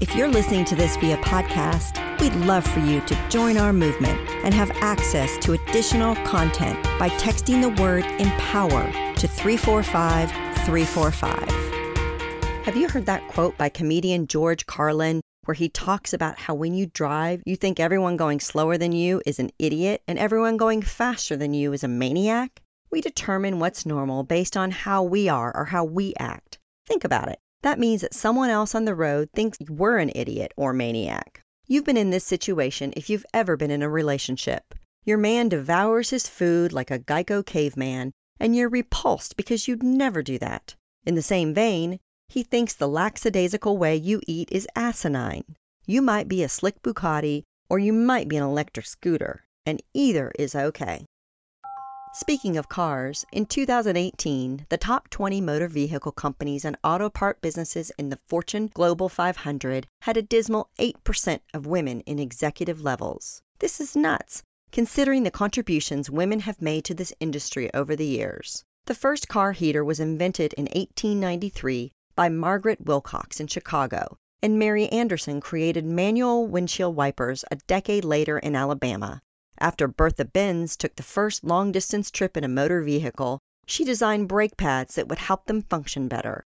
If you're listening to this via podcast, we'd love for you to join our movement and have access to additional content by texting the word empower to 345 345. Have you heard that quote by comedian George Carlin where he talks about how when you drive, you think everyone going slower than you is an idiot and everyone going faster than you is a maniac? We determine what's normal based on how we are or how we act. Think about it. That means that someone else on the road thinks we're an idiot or maniac. You've been in this situation if you've ever been in a relationship. Your man devours his food like a Geico caveman, and you're repulsed because you'd never do that. In the same vein, he thinks the lackadaisical way you eat is asinine. You might be a slick Bugatti, or you might be an electric scooter, and either is okay. Speaking of cars, in 2018, the top 20 motor vehicle companies and auto part businesses in the Fortune Global 500 had a dismal 8% of women in executive levels. This is nuts, considering the contributions women have made to this industry over the years. The first car heater was invented in 1893 by Margaret Wilcox in Chicago, and Mary Anderson created manual windshield wipers a decade later in Alabama. After Bertha Benz took the first long distance trip in a motor vehicle, she designed brake pads that would help them function better.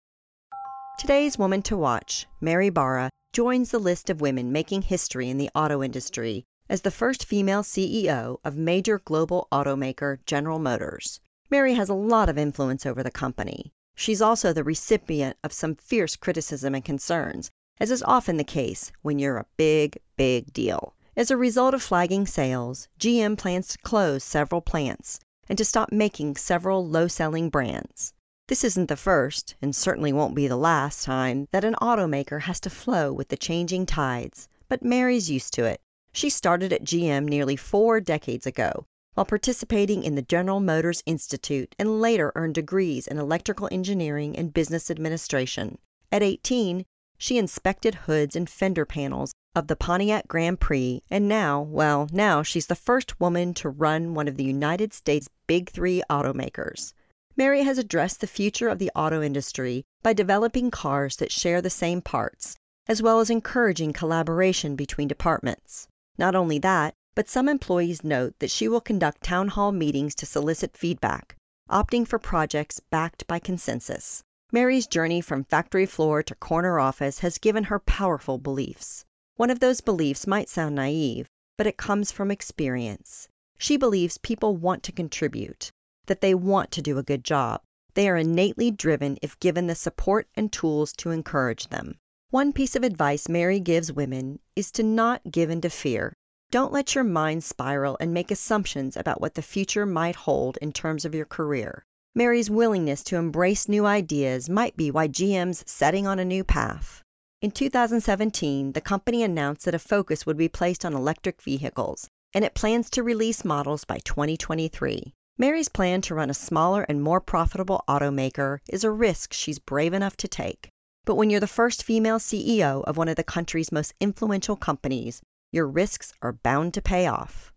Today's woman to watch, Mary Barra, joins the list of women making history in the auto industry as the first female CEO of major global automaker General Motors. Mary has a lot of influence over the company. She's also the recipient of some fierce criticism and concerns, as is often the case when you're a big, big deal. As a result of flagging sales, GM plans to close several plants and to stop making several low selling brands. This isn't the first, and certainly won't be the last, time that an automaker has to flow with the changing tides, but Mary's used to it. She started at GM nearly four decades ago while participating in the General Motors Institute and later earned degrees in electrical engineering and business administration. At 18, she inspected hoods and fender panels of the Pontiac Grand Prix, and now, well, now she's the first woman to run one of the United States' big three automakers. Mary has addressed the future of the auto industry by developing cars that share the same parts, as well as encouraging collaboration between departments. Not only that, but some employees note that she will conduct town hall meetings to solicit feedback, opting for projects backed by consensus. Mary's journey from factory floor to corner office has given her powerful beliefs. One of those beliefs might sound naive, but it comes from experience. She believes people want to contribute, that they want to do a good job. They are innately driven if given the support and tools to encourage them. One piece of advice Mary gives women is to not give in to fear. Don't let your mind spiral and make assumptions about what the future might hold in terms of your career. Mary's willingness to embrace new ideas might be why GM's setting on a new path. In 2017, the company announced that a focus would be placed on electric vehicles, and it plans to release models by 2023. Mary's plan to run a smaller and more profitable automaker is a risk she's brave enough to take. But when you're the first female CEO of one of the country's most influential companies, your risks are bound to pay off.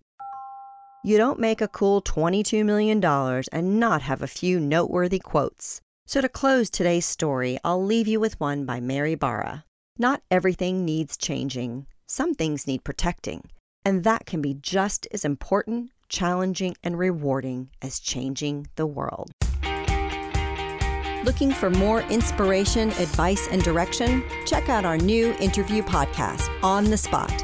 You don't make a cool $22 million and not have a few noteworthy quotes. So, to close today's story, I'll leave you with one by Mary Barra. Not everything needs changing. Some things need protecting. And that can be just as important, challenging, and rewarding as changing the world. Looking for more inspiration, advice, and direction? Check out our new interview podcast, On the Spot,